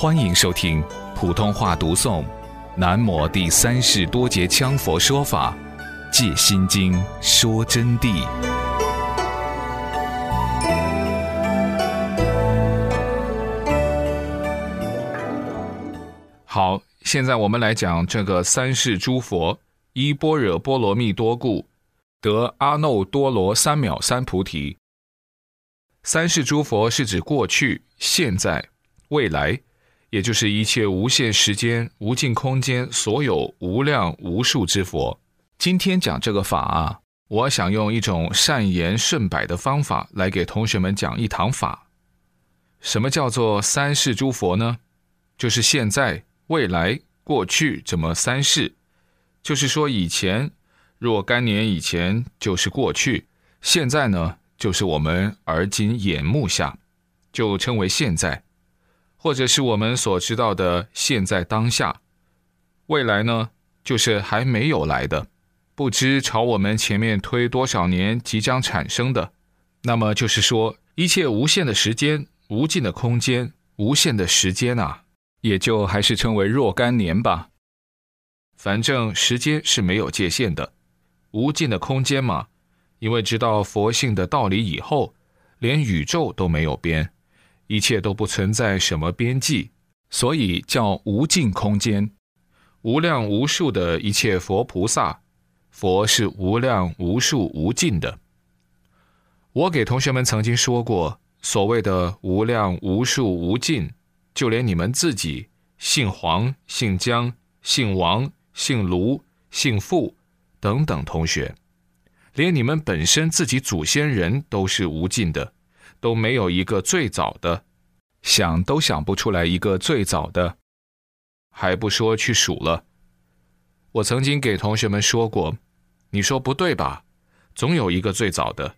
欢迎收听普通话读诵《南摩第三世多杰羌佛说法·借心经》说真谛。好，现在我们来讲这个三世诸佛依般若波罗蜜多故，得阿耨多罗三藐三菩提。三世诸佛是指过去、现在、未来，也就是一切无限时间、无尽空间所有无量无数之佛。今天讲这个法啊，我想用一种善言顺摆的方法来给同学们讲一堂法。什么叫做三世诸佛呢？就是现在、未来、过去这么三世。就是说，以前若干年以前就是过去，现在呢？就是我们而今眼目下，就称为现在，或者是我们所知道的现在当下。未来呢，就是还没有来的，不知朝我们前面推多少年即将产生的。那么就是说，一切无限的时间、无尽的空间、无限的时间啊，也就还是称为若干年吧。反正时间是没有界限的，无尽的空间嘛。因为知道佛性的道理以后，连宇宙都没有边，一切都不存在什么边际，所以叫无尽空间，无量无数的一切佛菩萨，佛是无量无数无尽的。我给同学们曾经说过，所谓的无量无数无尽，就连你们自己姓黄、姓姜、姓王、姓卢、姓傅等等同学。连你们本身自己祖先人都是无尽的，都没有一个最早的，想都想不出来一个最早的，还不说去数了。我曾经给同学们说过，你说不对吧？总有一个最早的。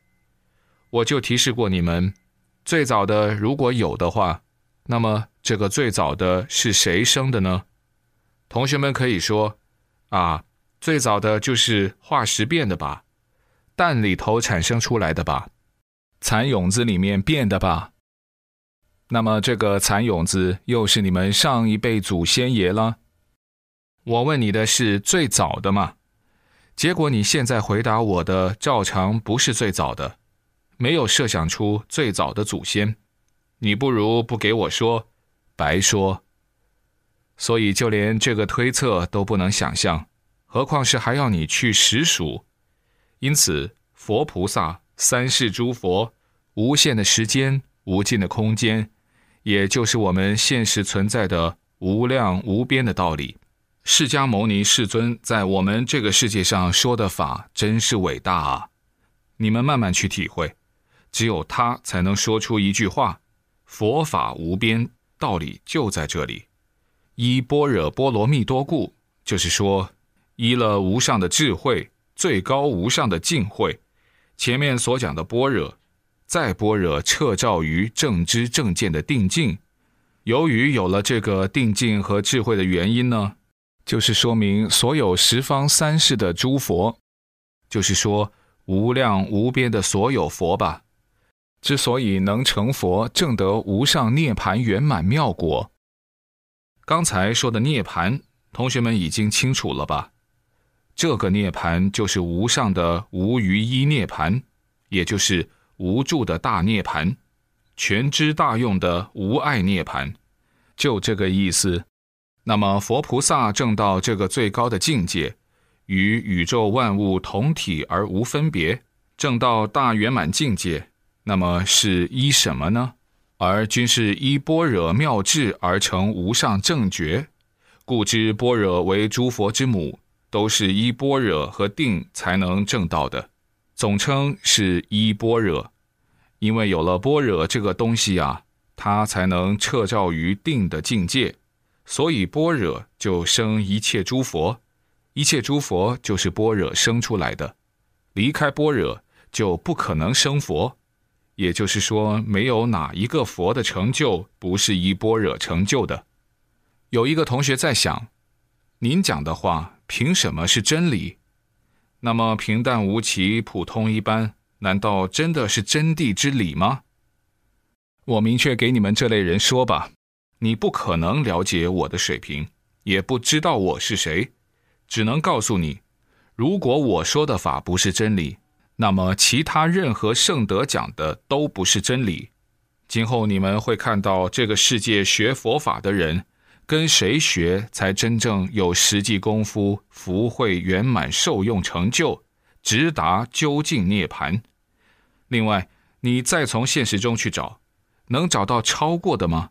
我就提示过你们，最早的如果有的话，那么这个最早的是谁生的呢？同学们可以说，啊，最早的就是化石变的吧。蛋里头产生出来的吧，蚕蛹子里面变的吧。那么这个蚕蛹子又是你们上一辈祖先爷了。我问你的是最早的嘛？结果你现在回答我的照常不是最早的，没有设想出最早的祖先。你不如不给我说，白说。所以就连这个推测都不能想象，何况是还要你去实数。因此，佛菩萨、三世诸佛、无限的时间、无尽的空间，也就是我们现实存在的无量无边的道理。释迦牟尼世尊在我们这个世界上说的法，真是伟大啊！你们慢慢去体会，只有他才能说出一句话：佛法无边，道理就在这里。依般若波罗蜜多故，就是说，依了无上的智慧。最高无上的净慧，前面所讲的般若，再般若彻照于正知正见的定境。由于有了这个定境和智慧的原因呢，就是说明所有十方三世的诸佛，就是说无量无边的所有佛吧，之所以能成佛，证得无上涅槃圆满妙果。刚才说的涅槃，同学们已经清楚了吧？这个涅盘就是无上的无余一涅盘，也就是无住的大涅盘，全知大用的无碍涅盘，就这个意思。那么佛菩萨证到这个最高的境界，与宇宙万物同体而无分别，证到大圆满境界，那么是依什么呢？而均是依般若妙智而成无上正觉，故知般若为诸佛之母。都是依般若和定才能证到的，总称是依般若，因为有了般若这个东西啊，它才能彻照于定的境界，所以般若就生一切诸佛，一切诸佛就是般若生出来的，离开般若就不可能生佛，也就是说，没有哪一个佛的成就不是依般若成就的。有一个同学在想，您讲的话。凭什么是真理？那么平淡无奇、普通一般，难道真的是真谛之理吗？我明确给你们这类人说吧，你不可能了解我的水平，也不知道我是谁，只能告诉你，如果我说的法不是真理，那么其他任何圣德讲的都不是真理。今后你们会看到这个世界学佛法的人，跟谁学才真正有实际功夫，福慧圆满，受用成就，直达究竟涅盘。另外，你再从现实中去找，能找到超过的吗？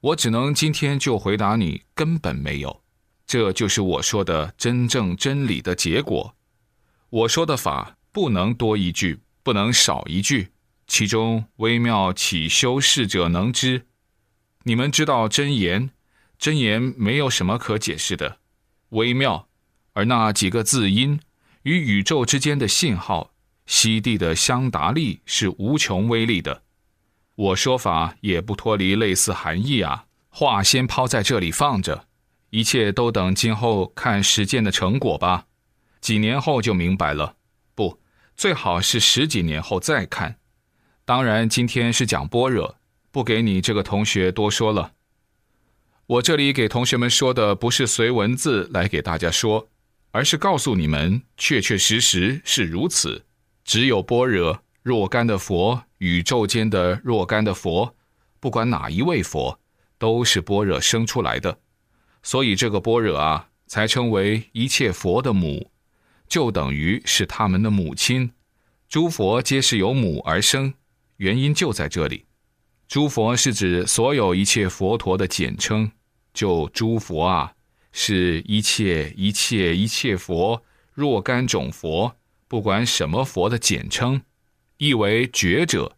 我只能今天就回答你，根本没有。这就是我说的真正真理的结果。我说的法不能多一句，不能少一句。其中微妙起修饰者能知，你们知道真言，真言没有什么可解释的，微妙，而那几个字音与宇宙之间的信号，西地的相达力是无穷威力的。我说法也不脱离类似含义啊，话先抛在这里放着，一切都等今后看实践的成果吧，几年后就明白了，不，最好是十几年后再看。当然，今天是讲般若，不给你这个同学多说了。我这里给同学们说的不是随文字来给大家说，而是告诉你们，确确实实是如此。只有般若若干的佛，宇宙间的若干的佛，不管哪一位佛，都是般若生出来的。所以这个般若啊，才称为一切佛的母，就等于是他们的母亲。诸佛皆是由母而生。原因就在这里，诸佛是指所有一切佛陀的简称，就诸佛啊，是一切一切一切佛若干种佛，不管什么佛的简称，意为觉者。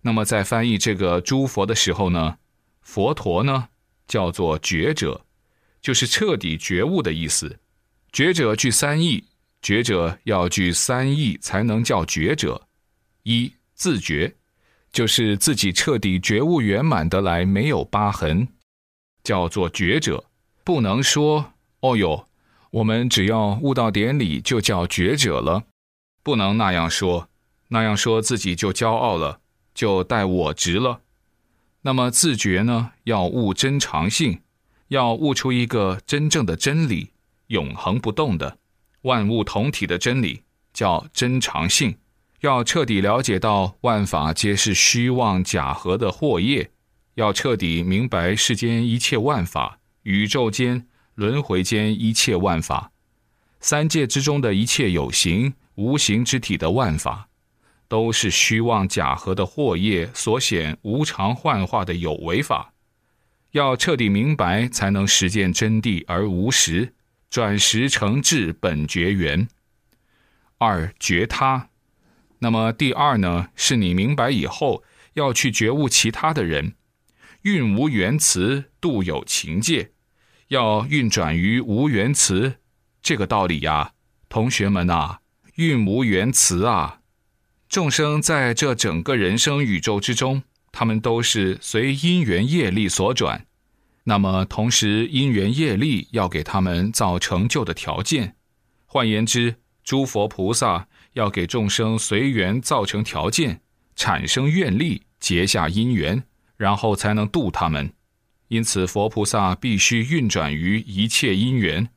那么在翻译这个诸佛的时候呢，佛陀呢叫做觉者，就是彻底觉悟的意思。觉者具三义，觉者要具三义才能叫觉者，一自觉。就是自己彻底觉悟圆满得来，没有疤痕，叫做觉者。不能说哦哟，我们只要悟到点理就叫觉者了，不能那样说，那样说自己就骄傲了，就带我执了。那么自觉呢，要悟真常性，要悟出一个真正的真理，永恒不动的万物同体的真理，叫真常性。要彻底了解到万法皆是虚妄假合的惑业，要彻底明白世间一切万法、宇宙间、轮回间一切万法、三界之中的一切有形、无形之体的万法，都是虚妄假合的惑业所显无常幻化的有为法。要彻底明白，才能实践真谛而无实，转实成智本觉缘。二觉他。那么第二呢，是你明白以后要去觉悟其他的人，运无缘慈，度有情界，要运转于无缘慈这个道理呀，同学们呐，运无缘慈啊，众生在这整个人生宇宙之中，他们都是随因缘业力所转，那么同时因缘业力要给他们造成就的条件，换言之，诸佛菩萨。要给众生随缘造成条件，产生愿力，结下因缘，然后才能度他们。因此，佛菩萨必须运转于一切因缘，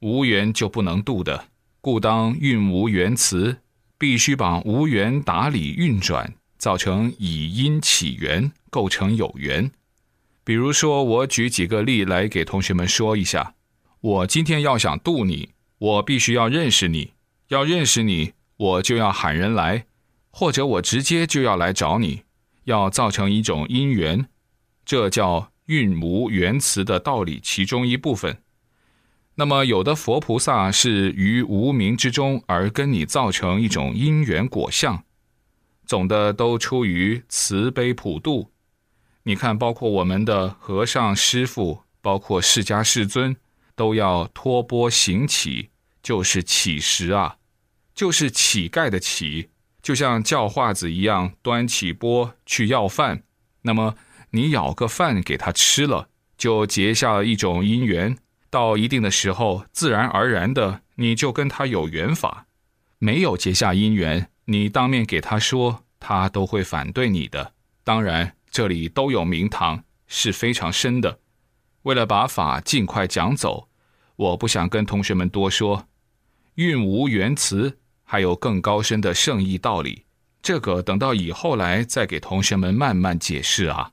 无缘就不能度的。故当运无缘慈，必须把无缘打理运转，造成以因起缘，构成有缘。比如说，我举几个例来给同学们说一下。我今天要想度你，我必须要认识你，要认识你。我就要喊人来，或者我直接就要来找你，要造成一种因缘，这叫运无缘慈的道理其中一部分。那么有的佛菩萨是于无名之中而跟你造成一种因缘果相，总的都出于慈悲普度。你看，包括我们的和尚师傅，包括释迦世尊，都要托钵行乞，就是乞食啊。就是乞丐的乞，就像叫化子一样，端起钵去要饭。那么你舀个饭给他吃了，就结下了一种因缘。到一定的时候，自然而然的你就跟他有缘法。没有结下因缘，你当面给他说，他都会反对你的。当然，这里都有名堂，是非常深的。为了把法尽快讲走，我不想跟同学们多说。韵无原词，还有更高深的圣意道理，这个等到以后来再给同学们慢慢解释啊。